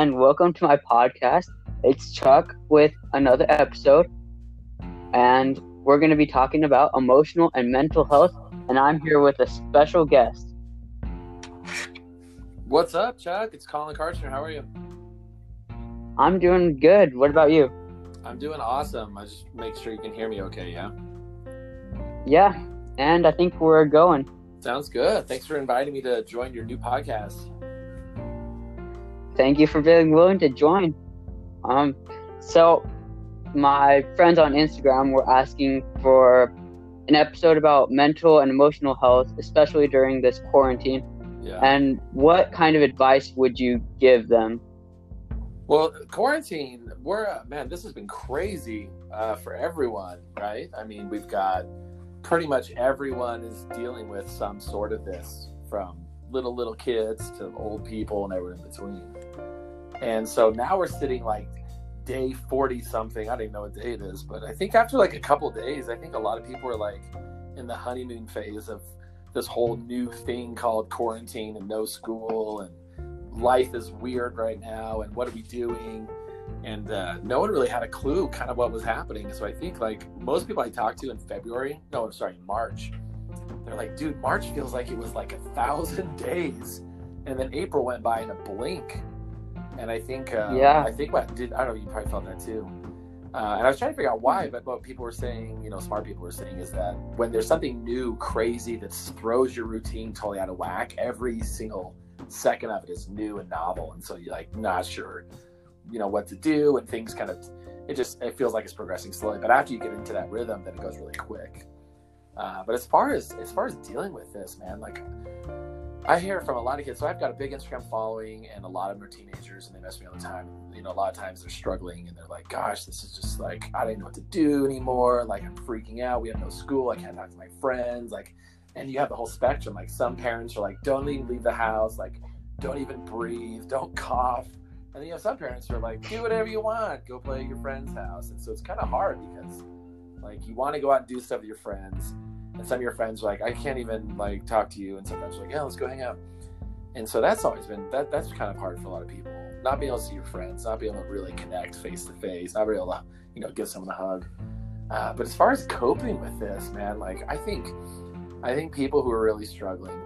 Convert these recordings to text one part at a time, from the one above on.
and welcome to my podcast. It's Chuck with another episode, and we're going to be talking about emotional and mental health. And I'm here with a special guest. What's up, Chuck? It's Collin Kartchner. How are you? I'm doing good. What about you? I'm doing awesome. I just make sure you can hear me okay, yeah? Yeah, and I think we're going. Sounds good. Thanks for inviting me to join your new podcast. Thank you for being willing to join. Um, so my friends on Instagram were asking for an episode about mental and emotional health, especially during this quarantine. Yeah. And what kind of advice would you give them? Well, quarantine, we're, uh, man, this has been crazy uh, for everyone, right? I mean, we've got pretty much everyone is dealing with some sort of this from little, little kids to old people and everyone in between. And so now we're sitting like day 40 something. I don't even know what day it is, but I think after like a couple days, I think a lot of people are like in the honeymoon phase of this whole new thing called quarantine and no school and life is weird right now and what are we doing? And uh, no one really had a clue kind of what was happening. So i think like most people i talked to in february no i'm sorry march they're like dude march feels like it was like a thousand days. And then april went by in a blink and i think uh, Yeah. i think what did i don't know you probably felt that too uh, and I was trying to figure out why, but what people were saying, you know, smart people were saying is that when there's something new, crazy that throws your routine totally out of whack, every single second of it is new and novel, and so you're like not sure, you know, what to do, and things kind of, it just it feels like it's progressing slowly. But after you get into that rhythm, then it goes really quick. Uh, but as far as as far as dealing with this, man, like I hear from a lot of kids. So I've got a big Instagram following, and a lot of them are teenagers, and they mess me all the time. You know, a lot of times they're struggling, and they're like, "Gosh, this is just like I don't know what to do anymore. Like I'm freaking out. We have no school. I can't talk to my friends. Like, and you have the whole spectrum. Like some parents are like, "Don't even leave the house. Like, don't even breathe. Don't cough." And then you have some parents who are like, "Do whatever you want. Go play at your friend's house." And so it's kind of hard because, like, you want to go out and do stuff with your friends and some of your friends like i can't even like talk to you. And some friends like yeah let's go hang out. And so that's always been that that's kind of hard for a lot of people. Not being able to see your friends not being able to really connect face to face not being able to you know give someone a hug. Uh, but as far as coping with this man like i think i think people who are really struggling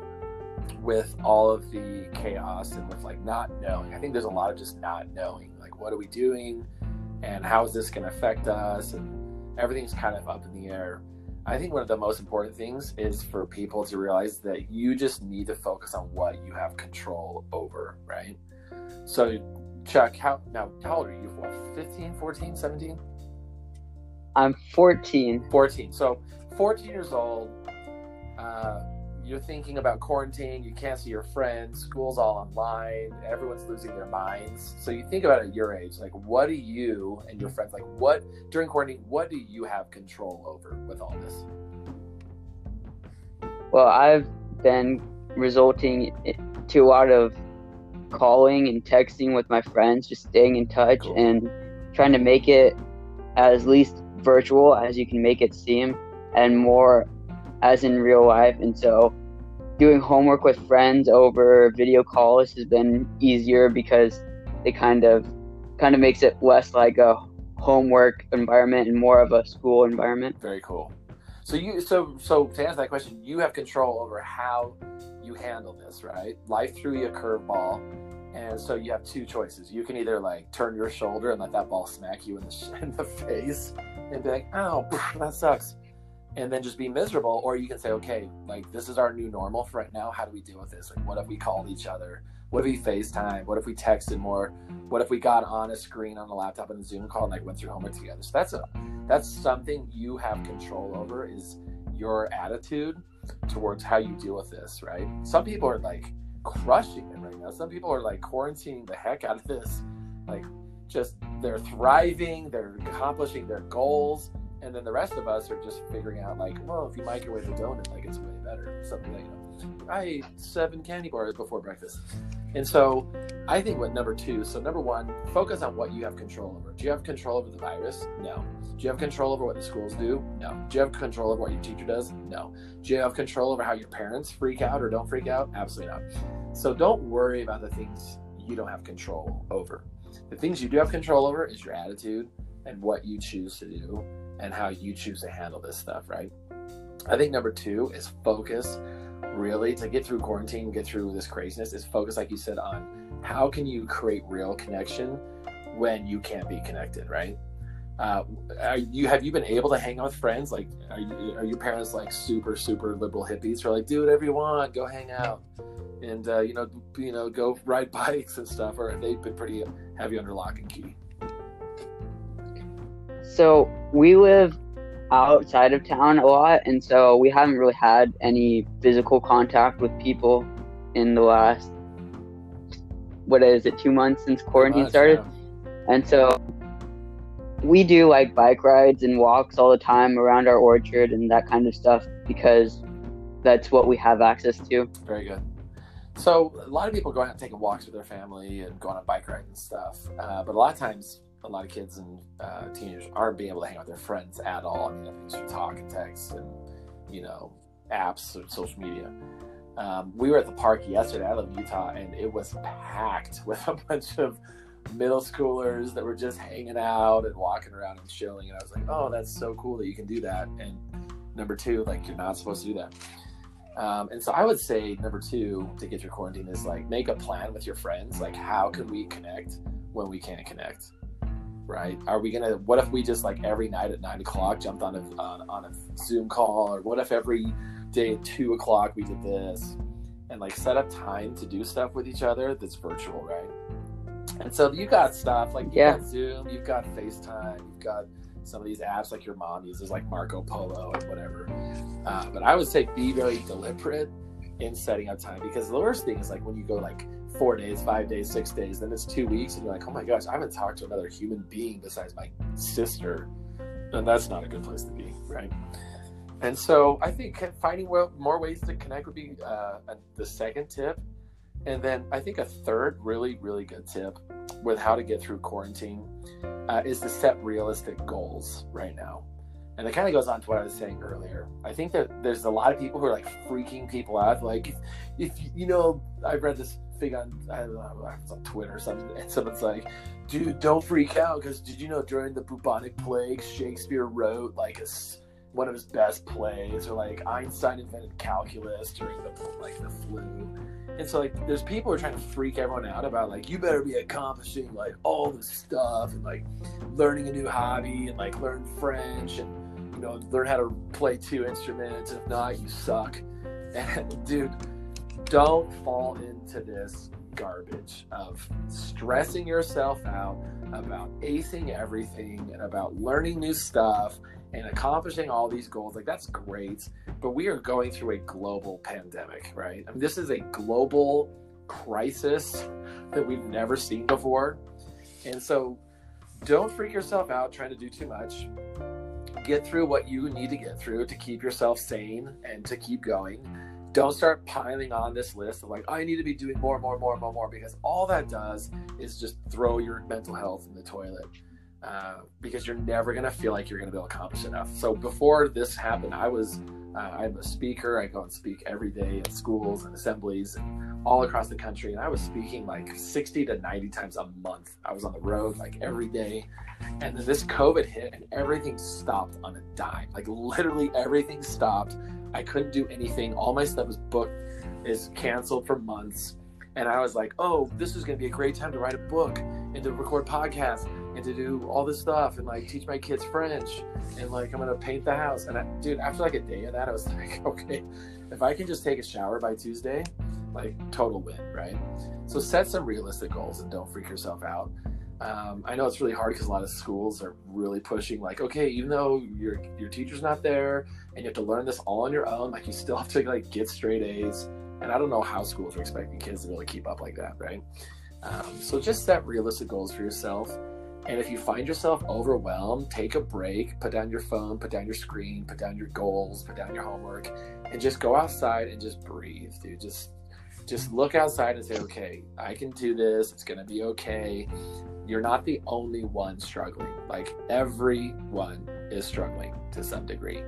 with all of the chaos and with like not knowing i think there's a lot of just not knowing like what are we doing and how is this going to affect us? And everything's kind of up in the air I think one of the most important things is for people to realize that you just need to focus on what you have control over, right? So, Chuck, how now how old are you? What, 15, 14, 17? I'm 14. 14. So, 14 years old, uh, you're thinking about quarantine, you can't see your friends, school's all online, everyone's losing their minds. So, you think about it at your age, like, what do you and your friends, like, what during quarantine, what do you have control over with all this? Well, I've been resulting to a lot of calling and texting with my friends, just staying in touch Cool. and trying to make it as least virtual as you can make it seem and more as in real life. And so doing homework with friends over video calls has been easier because it kind of kind of makes it less like a homework environment and more of a school environment. Very cool. So you so so to answer that question, you have control over how you handle this, right? Life threw you a curveball, and so you have two choices. You can either like turn your shoulder and let that ball smack you in the in the face, and be like, "Oh, that sucks," and then just be miserable, or you can say, "Okay, like this is our new normal for right now. How do we deal with this? Like, what if we called each other? What if we FaceTime? What if we texted more? What if we got on a screen on a laptop and a Zoom call and like went through homework together?" So that's a that's something you have control over is your attitude towards how you deal with this right some people are like crushing it right now some people are like quarantining the heck out of this like just they're thriving they're accomplishing their goals and then the rest of us are just figuring out like well if you microwave a donut like it's way better something like you know i ate seven candy bars before breakfast and so I think what number two, so number one, focus on what you have control over. Do you have control over the virus? No. Do you have control over what the schools do? No. Do you have control over what your teacher does? No. Do you have control over how your parents freak out or don't freak out? Absolutely not. So don't worry about the things you don't have control over. The things you do have control over is your attitude and what you choose to do and how you choose to handle this stuff, right? I think number two is focus really to get through quarantine, get through this craziness, is focus, like you said, on how can you create real connection when you can't be connected, right? Uh, are you have you been able to hang out with friends? Like, are, you, are your parents like super super liberal hippies who are like, do whatever you want, go hang out, and uh, you know, you know, go ride bikes and stuff, or they've been pretty heavy under lock and key? So we live outside of town a lot, and so we haven't really had any physical contact with people in the last what is it, two months since quarantine started, yeah. and so we do like bike rides and walks all the time around our orchard and that kind of stuff because that's what we have access to. Very good. So a lot of people go out and take walks with their family and go on a bike ride and stuff, uh, but a lot of times a lot of kids and uh, teenagers aren't being able to hang out with their friends at all. I mean, everything's through talk and text and you know apps or social media. Um, we were at the park yesterday. I live in Utah, and it was packed with a bunch of middle schoolers that were just hanging out and walking around and chilling. And I was like, oh, that's so cool that you can do that. And number two, like you're not supposed to do that. Um, and so I would say number two to get through quarantine is like make a plan with your friends. Like, how can we connect when we can't connect? Right? Are we gonna? What if we just like every night at nine o'clock jumped on a on, on a Zoom call, or what if every day at two o'clock we did this, and like set up time to do stuff with each other that's virtual, right? And so you got stuff like you yeah. got Zoom, you've got FaceTime, you've got some of these apps like your mom uses, like Marco Polo and whatever. Uh, but I would say be very deliberate in setting up time because the worst thing is like when you go like four days, five days, six days, then it's two weeks, and you're like, oh my gosh, I haven't talked to another human being besides my sister. And that's not a good place to be, right? And so I think finding more ways to connect would be uh, the second tip. And then I think a third really, really good tip with how to get through quarantine uh, is to set realistic goals right now. And it kind of goes on to what I was saying earlier. I think that there's a lot of people who are like freaking people out. Like, if, if you know, I've read this thing on I don't know, it's on Twitter or something, and someone's like, "Dude, don't freak out because did you know during the bubonic plague, Shakespeare wrote like a, one of his best plays, or like Einstein invented calculus during the like the flu." And so like there's people who are trying to freak everyone out about like you better be accomplishing like all this stuff and like learning a new hobby and like learn French and know learn how to play two instruments. If not, you suck. And dude, don't fall into this garbage of stressing yourself out about acing everything and about learning new stuff and accomplishing all these goals. Like, that's great. But we are going through a global pandemic, right? I mean, this is a global crisis that we've never seen before. And so, don't freak yourself out trying to do too much. Get through what you need to get through to keep yourself sane and to keep going don't start piling on this list of like, I need to be doing more, more, more, more, more, because all that does is just throw your mental health in the toilet. Uh, because you're never to feel like you're to be able to accomplish enough. So before this happened, I was, uh, I'm a speaker. I go and speak every day at schools and assemblies and all across the country. And I was speaking like 60 to 90 times a month. I was on the road like every day. And then this COVID hit and everything stopped on a dime. Like literally everything stopped. I couldn't do anything. All my stuff was booked, is canceled for months. And I was like, oh, this is going to be a great time to write a book and to record podcasts and to do all this stuff and like teach my kids French and like I'm to paint the house. And I, dude, after like a day of that, I was like, okay, if I can just take a shower by Tuesday, like total win, right? So set some realistic goals and don't freak yourself out. Um, I know it's really hard because a lot of schools are really pushing like, okay, even though your your teacher's not there and you have to learn this all on your own, like you still have to like get straight A's. And I don't know how schools are expecting kids to really keep up like that, right? Um, so just set realistic goals for yourself. And if you find yourself overwhelmed, take a break, put down your phone, put down your screen, put down your goals, put down your homework, and just go outside and just breathe, dude. Just just look outside and say, okay, I can do this. It's gonna be okay you're not the only one struggling. Like everyone is struggling to some degree.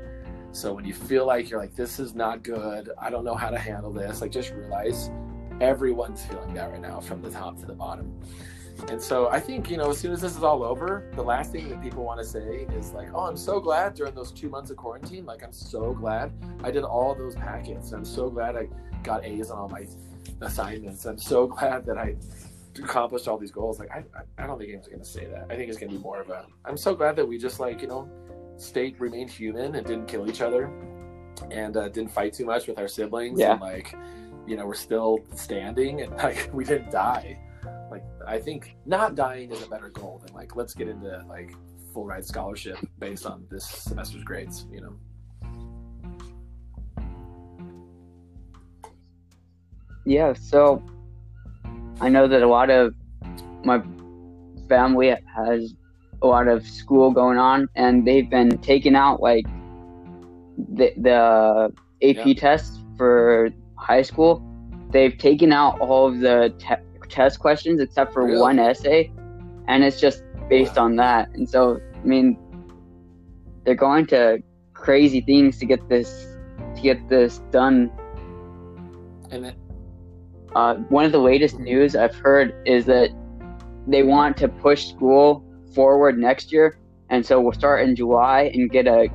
So when you feel like you're like, this is not good, I don't know how to handle this, like just realize everyone's feeling that right now from the top to the bottom. And so I think, you know, as soon as this is all over, the last thing that people want to say is like, oh, I'm so glad during those two months of quarantine. Like, I'm so glad I did all those packets. I'm so glad I got A's on all my assignments. I'm so glad that I accomplished all these goals. Like, I, I don't think anyone's going to say that. I think it's going to be more of a, I'm so glad that we just like, you know, stayed, remained human and didn't kill each other and uh, didn't fight too much with our siblings. Yeah. And like, you know, we're still standing and like we didn't die. Like, I think not dying is a better goal than like, let's get into mm. like full ride scholarship based on this semester's grades, you know? Yeah, so I know that a lot of my family has a lot of school going on, and they've been taking out like the, the AP Yeah. tests for high school. They've taken out all of the te- test questions except for Really? one essay, and it's just based Wow. on that. And so, I mean, they're going to crazy things to get this to get this done And uh, one of the latest news I've heard is that they want to push school forward next year, and so we'll start in July and get a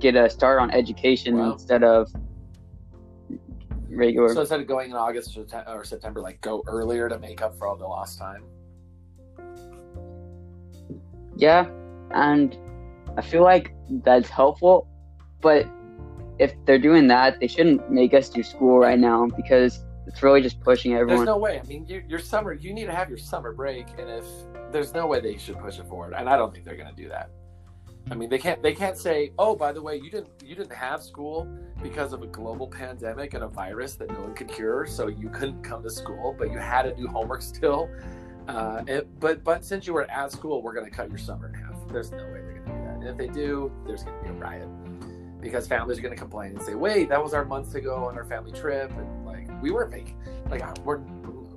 get a start on education Wow. instead of regular. so instead of going in August or Te- or September, like go earlier to make up for all the lost time. yeah, and I feel like that's helpful, but if they're doing that, they shouldn't make us do school right now because it's really just pushing everyone. There's no way. I mean, your, your summer, you need to have your summer break, and if there's no way they should push it forward, and I don't think they're going to do that. I mean, they can't. They can't say, "Oh, by the way, you didn't you didn't have school because of a global pandemic and a virus that no one could cure, so you couldn't come to school, but you had to do homework still." Uh, it, but but since you were at school, we're going to cut your summer in half. There's no way they're going to do that. And if they do, there's going to be a riot because families are going to complain and say, "Wait, that was our months ago on our family trip, and like we were vac- like we're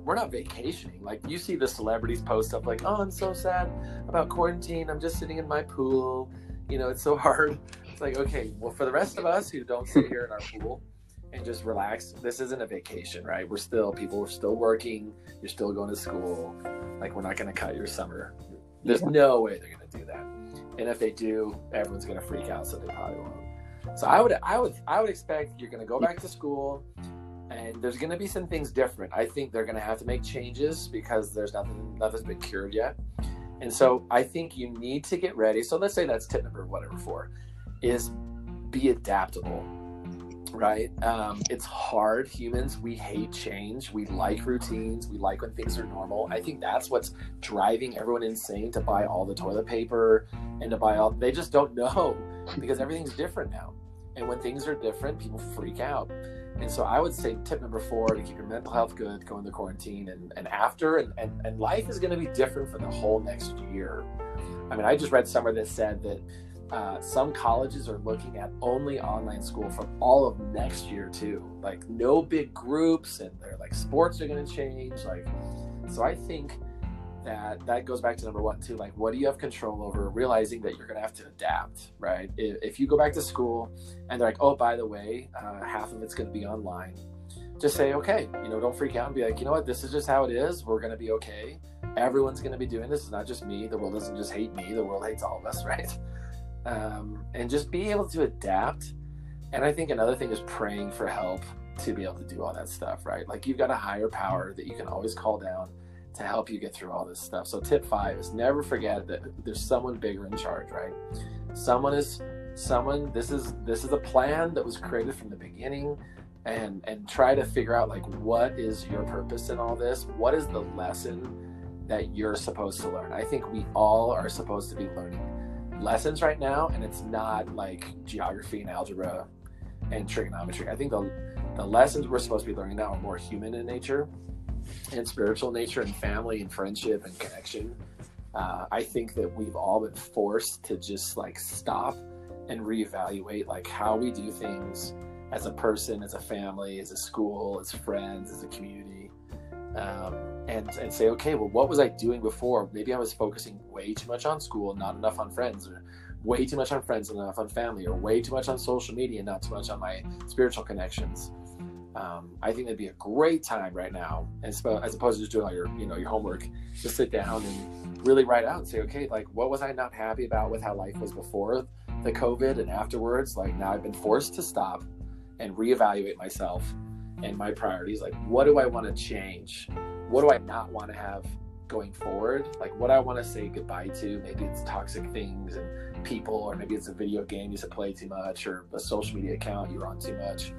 we're not vacationing. Like you see the celebrities post stuff like, "Oh, I'm so sad about quarantine. I'm just sitting in my pool. You know, it's so hard." It's like, okay, well, for the rest of us who don't sit here in our pool and just relax, this isn't a vacation, right? We're still people. We're still working. You're still going to school. Like we're not going to cut your summer. There's no way they're going to do that. And if they do, everyone's going to freak out. So they probably won't. So I would, I would, I would expect you're going to go back to school, and there's going to be some things different. I think they're going to have to make changes because there's nothing, nothing's been cured yet. And so I think you need to get ready. So let's say that's tip number whatever four, is be adaptable. Right? Um, it's hard. Humans, we hate change. We like routines. We like when things are normal. I think that's what's driving everyone insane to buy all the toilet paper and to buy all. They just don't know because everything's different now. And when things are different, people freak out. And so I would say tip number four to keep your mental health good, going to quarantine and, and after, and, and, and life is going to be different for the whole next year. I mean, I just read somewhere that said that uh, some colleges are looking at only online school for all of next year too. Like no big groups, and they're like sports are going to change. Like, so I think that that goes back to number one too. Like, what do you have control over? Realizing that you're going to have to adapt, right? If, if you go back to school and they're like, oh, by the way, uh, half of it's going to be online. Just say, okay, you know, don't freak out and be like, you know what, this is just how it is. We're going to be okay. Everyone's going to be doing this. It's not just me. The world doesn't just hate me. The world hates all of us, right? Um, and just be able to adapt. And I think another thing is praying for help to be able to do all that stuff, right? Like you've got a higher power that you can always call down to help you get through all this stuff. So tip five is never forget that there's someone bigger in charge, right? Someone is someone this is this is a plan that was created from the beginning and and try to figure out like what is your purpose in all this? What is the lesson that you're supposed to learn? I think we all are supposed to be learning lessons right now and it's not like geography and algebra and trigonometry. I think the the lessons we're supposed to be learning now are more human in nature and spiritual nature and family and friendship and connection. Uh, I think that we've all been forced to just like stop and reevaluate like how we do things as a person, as a family, as a school, as friends, as a community, um, and and say, okay, well, what was I doing before? Maybe I was focusing way too much on school, not enough on friends, or way too much on friends and enough on family, or way too much on social media, not too much on my spiritual connections. Um, I think that'd be a great time right now, as, as opposed to just doing all your, you know, your homework. Just sit down and really write out and say, okay, like what was I not happy about with how life was before the COVID and afterwards? Like now I've been forced to stop and reevaluate myself and my priorities. Like what do I want to change? What do I not want to have going forward? Like what I want to say goodbye to? Maybe it's toxic things and people, or maybe it's a video game you used to play too much, or a social media account you're on too much.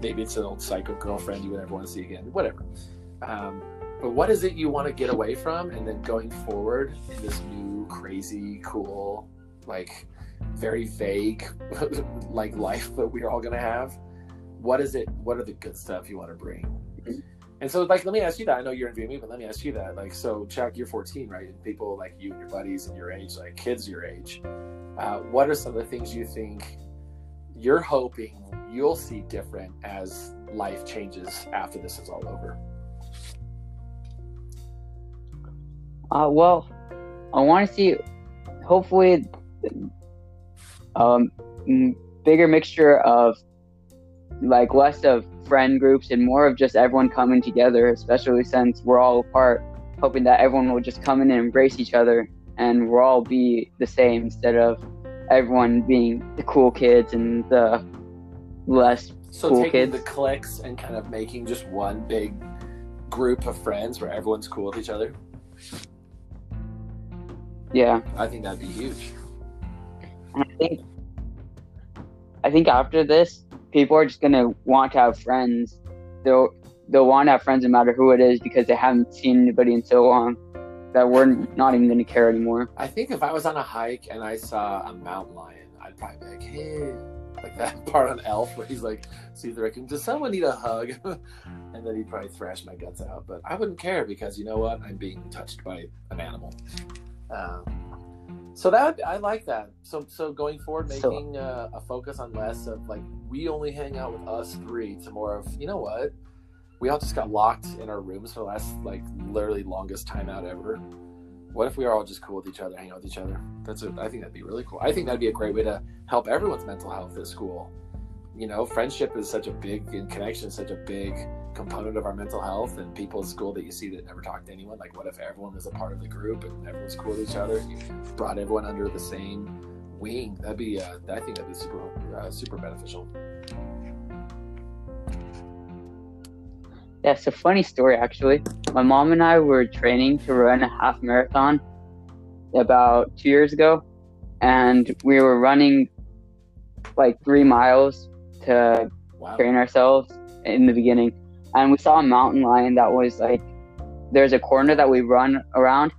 Maybe it's an old psycho girlfriend you would never want to see again. Whatever. Um, but what is it you want to get away from, and then going forward in this new, crazy, cool, like very vague, like life that we're all gonna have? What is it? What are the good stuff you want to bring? And so, like, let me ask you that. I know you're in me, but let me ask you that. Like, so, Chuck, you're 14, right? And people like you and your buddies and your age, like kids your age, uh, what are some of the things you think you're hoping you'll see different as life changes after this is all over? Uh, well, I want to see, hopefully, um, bigger mixture of like less of friend groups and more of just everyone coming together, especially since we're all apart, hoping that everyone will just come in and embrace each other and we'll all be the same instead of everyone being the cool kids and the less so cool taking kids. the cliques and kind of making just one big group of friends where everyone's cool with each other. Yeah. I think that'd be huge. I think I think after this, people are just gonna want to have friends. They'll they'll want to have friends no matter who it is because they haven't seen anybody in so long that we're not even gonna care anymore. I think if I was on a hike and I saw a mountain lion, I'd probably be like, hey, like that part on Elf where he's like, see the raccoon, does someone need a hug? and then he'd probably thrash my guts out. But I wouldn't care because you know what? I'm being touched by an animal. Um, so that I like that. So so going forward, So- making uh, a focus on less of like we only hang out with us three to more of you know what we all just got locked in our rooms for the last like literally longest time out ever. What if we are all just cool with each other, hang out with each other? That's a, I think that'd be really cool. I think that'd be a great way to help everyone's mental health at school. You know, friendship is such a big and connection is such a big component of our mental health and people at school that you see that never talk to anyone. Like, what if everyone was a part of the group and everyone's cool with each other? And you brought everyone under the same wing. That'd be, uh, I think that'd be super, uh, super beneficial. That's a funny story actually. My mom and I were training to run a half marathon about two years ago, and we were running like three miles to Wow. train ourselves in the beginning. And we saw a mountain lion that was like, there's a corner that we run around,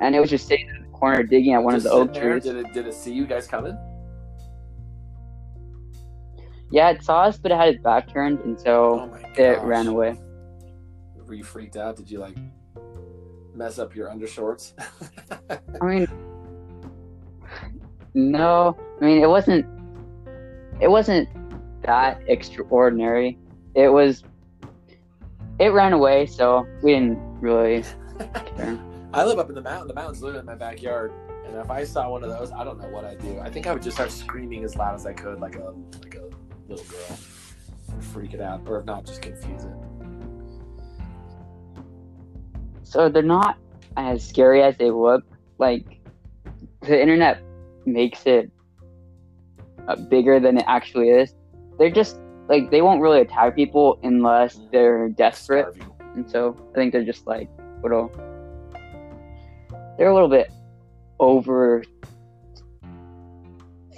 and it was just sitting in the corner digging at one Just of the oak there, trees. Did it, did it see you guys coming? Yeah, it saw us, but it had its back turned, and so Oh it ran away. Were you freaked out? Did you like mess up your undershorts? I mean, no, I mean it wasn't. It wasn't that extraordinary. It was. It ran away, so we didn't really care. I live up in the mountain. The mountain's literally in my backyard. And if I saw one of those, I don't know what I'd do. I think I would just start screaming as loud as I could, like a like a little girl, freak it out, or if not, just confuse it. So they're not as scary as they look. Like the internet makes it uh, bigger than it actually is. They're just like they won't really attack people unless mm-hmm. they're desperate. And so I think they're just like little. They're a little bit over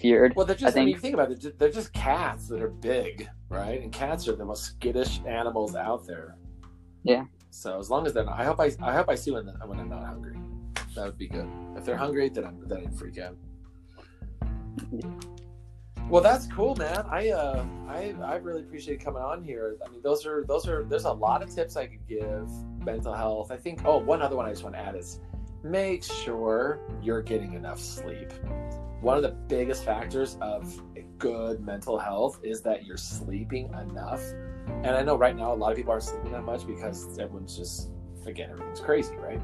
feared. Well, they're just. I, I mean, think- you think about it. They're just, they're just cats that are big, right? And cats are the most skittish animals out there. Yeah. So as long as they're not, I hope I I hope I see when when I'm not hungry. That would be good. If they're hungry, then I'm then I'd freak out. Well, that's cool, man. I uh, I I really appreciate coming on here. I mean, those are those are there's a lot of tips I could give mental health. I think. Oh, one other one I just want to add is make sure you're getting enough sleep. One of the biggest factors of good mental health is that you're sleeping enough. And I know right now a lot of people aren't sleeping that much because everyone's just again everything's crazy, right?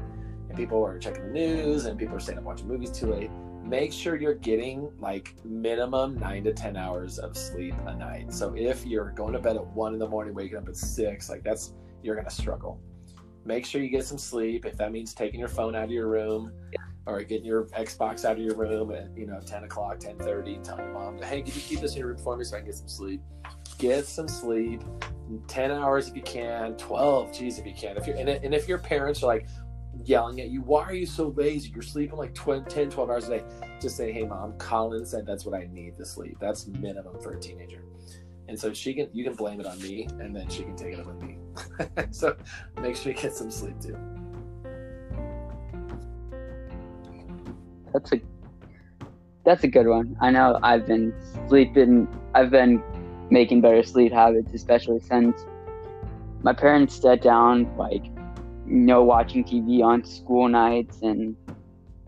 and people are checking the news and people are staying up watching movies too late make sure you're getting like minimum nine to ten hours of sleep a night. So if you're going to bed at one in the morning waking up at six like that's you're gonna struggle. Make sure you get some sleep. If that means taking your phone out of your room or getting your xbox out of your room at you know 10 o'clock 10 30 telling your mom hey can you keep this in your room for me so i can get some sleep? Get some sleep. 10 hours if you can. 12 geez if you can. If you're and if your parents are like yelling at you why are you so lazy? You're sleeping like 20, 10 12 hours a day. Just say hey mom collin said that's what i need to sleep. That's minimum for a teenager. And so she can you can blame it on me and then she can take it up with me. So make sure you get some sleep too. That's a that's a good one. I know I've been sleeping. I've been making better sleep habits, especially since my parents sat down, like you know, watching TV on school nights and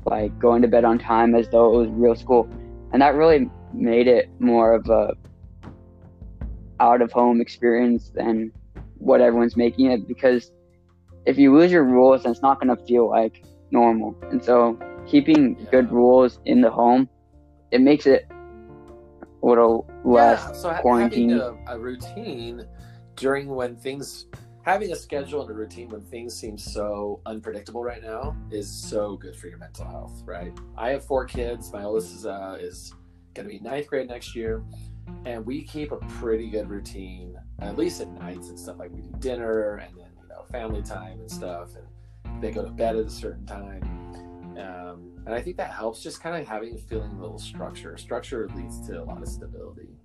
like going to bed on time as though it was real school, and that really made it more of a out of home experience than what everyone's making it because if you lose your rules, then it's not going to feel like normal. And so keeping good rules in the home, it makes it a little less yeah, so ha- quarantine. a, a routine during when things having a schedule and a routine when things seem so unpredictable right now is so good for your mental health right? I have four kids. My oldest is, uh, is going to be ninth grade next year. And we keep a pretty good routine at least at nights and stuff like we do dinner and then you know family time and stuff. And they go to bed at a certain time. Um, and I think that helps just kind of having a feeling a little structure. Structure leads to a lot of stability.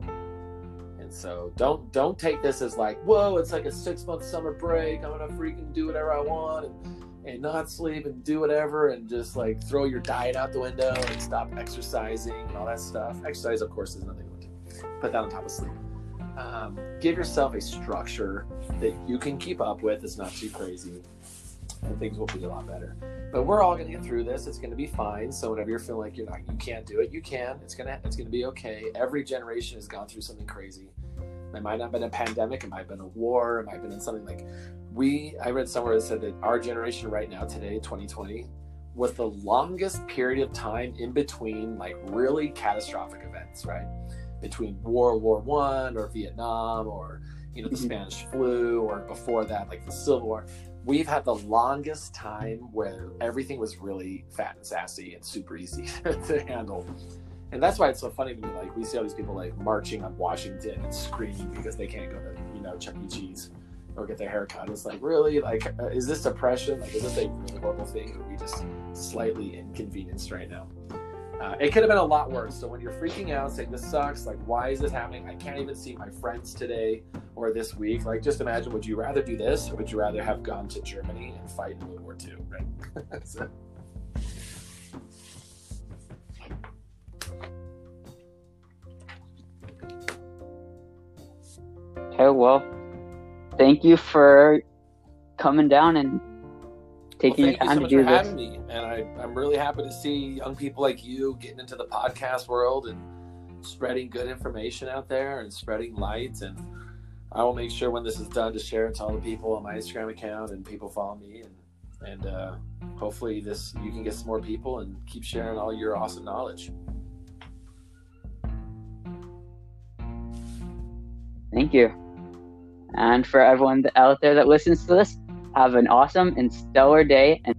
So don't don't take this as like, whoa, it's like a six month summer break. I'm gonna freaking do whatever I want and, and not sleep and do whatever and just like throw your diet out the window and stop exercising and all that stuff. Exercise, of course, is another one. Put that on top of sleep. Um, give yourself a structure that you can keep up with. It's not too crazy, and things will be a lot better but we're all going to get through this it's going to be fine so whenever you're feeling like you're not you can't do it you can it's to it's to be okay every generation has gone through something crazy it might not have been a pandemic it might have been a war it might have been something like we i read somewhere that said that our generation right now today 2020 was the longest period of time in between like really catastrophic events right between world war one or vietnam or you know the Mhm. spanish flu or before that like the civil war we've had the longest time where everything was really fat and sassy and super easy to handle. And that's why it's so funny to me. Like we see all these people like marching on Washington and screaming because they can't go to you know Chuck E. Cheese or get their hair cut. It's like really like uh, is this depression? Like is this a really horrible thing? Or are we just slightly inconvenienced right now? Uh, it could have been a lot worse. So when you're freaking out, saying this sucks, like why is this happening? I can't even see my friends today or this week. Like just imagine, would you rather do this or would you rather have gone to Germany and fight in World War II? Right. so, Okay, well, thank you for coming down and taking well, your time you so to do for this. having me, and I, I'm really happy to see young people like you getting into the podcast world and spreading good information out there and spreading light. And I will make sure when this is done to share it to all the people on my Instagram account and people follow me and and uh, hopefully this you can get some more people and keep sharing all your awesome knowledge. Thank you. And for everyone out there that listens to this, have an awesome and stellar day and